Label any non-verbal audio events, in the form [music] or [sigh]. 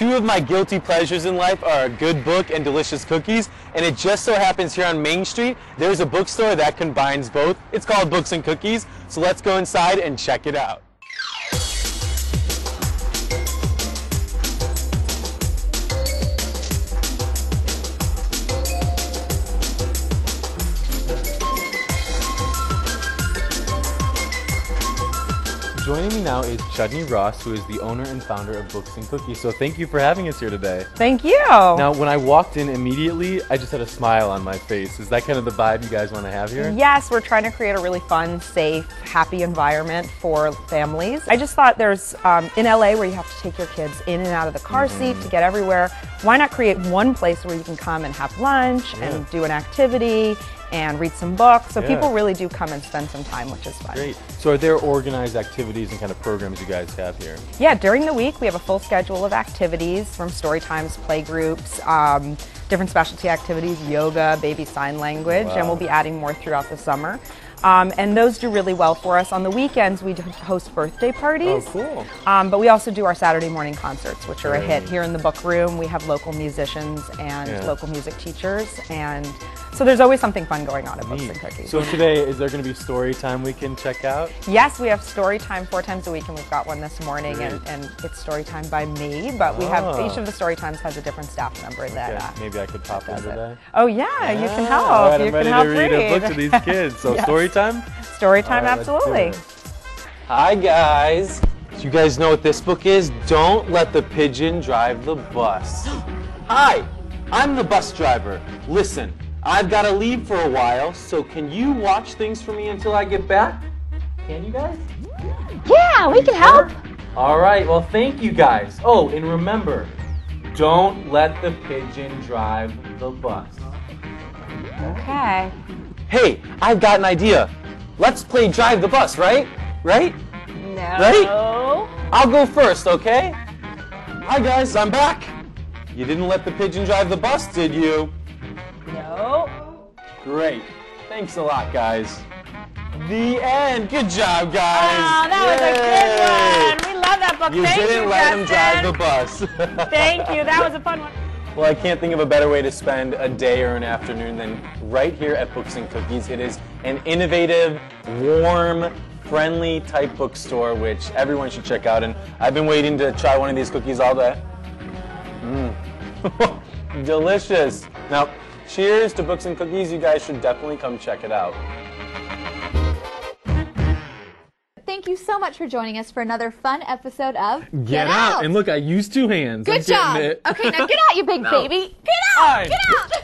two of my guilty pleasures in life are a good book and delicious cookies, and it just so happens here on Main Street, there's a bookstore that combines both. It's called Books and Cookies, so let's go inside and check it out. Joining me now is Chudney Ross, who is the owner and founder of Books and Cookies. So thank you for having us here today. Thank you. Now, when I walked in immediately, I just had a smile on my face. Is that kind of the vibe you guys want to have here? Yes, we're trying to create a really fun, safe, happy environment for families. I just thought there's, um, in LA, where you have to take your kids in and out of the car Mm-hmm. seat to get everywhere, why not create one place where you can come and have lunch and do an activity and read some books? So Yeah. people really do come and spend some time, which is fun. Great. So are there organized activities and kind of programs you guys have here? Yeah, during the week we have a full schedule of activities from story times, play groups, um, different specialty activities, yoga, baby sign language, and we'll be adding more throughout the summer. Um, and those do really well for us. On the weekends, we do host birthday parties. Oh, cool. Um, but we also do our Saturday morning concerts, which are a hit here in the book room. We have local musicians and Yeah. local music teachers, and so there's always something fun going on at Books and Cookies. So today, is there going to be story time we can check out? Yes, we have story time four times a week, and we've got one this morning, and, and it's story time by me. But we have Ah. each of the story times has a different staff member that. Okay, Uh, maybe I could pop in it. today. Oh yeah, you can Ah, help. Right, you I'm ready can help to read read. a book to these kids. So [laughs] Yes. story time? Story time, right, absolutely. Hi guys. Do you guys know what this book is? Don't let the pigeon drive the bus. [gasps] Hi, I'm the bus driver. Listen, I've got to leave for a while, so can you watch things for me until I get back? Can you guys? Yeah, we can help. All right, well, thank you guys. Oh, and remember, don't let the pigeon drive the bus. Okay. Hey, I've got an idea. Let's play drive the bus, right? Right? No. Ready? I'll go first, okay? Hi guys, I'm back. You didn't let the pigeon drive the bus, did you? No. Great. Thanks a lot, guys. The end. Good job, guys. Oh, that was a good one. We love that book. You Thank didn't you, let him drive the bus. [laughs] Thank you. That was a fun one. Well, I can't think of a better way to spend a day or an afternoon than right here at Books and Cookies. It is an innovative, warm, friendly type bookstore which everyone should check out. And I've been waiting to try one of these cookies all day. Mmm. [laughs] Delicious. Now, cheers to Books and Cookies. You guys should definitely come check it out. You so much for joining us for another fun episode of Get Out! And look, I used two hands. Good job. Okay, now get out, you big [laughs] baby. Get out. Hi. Get out.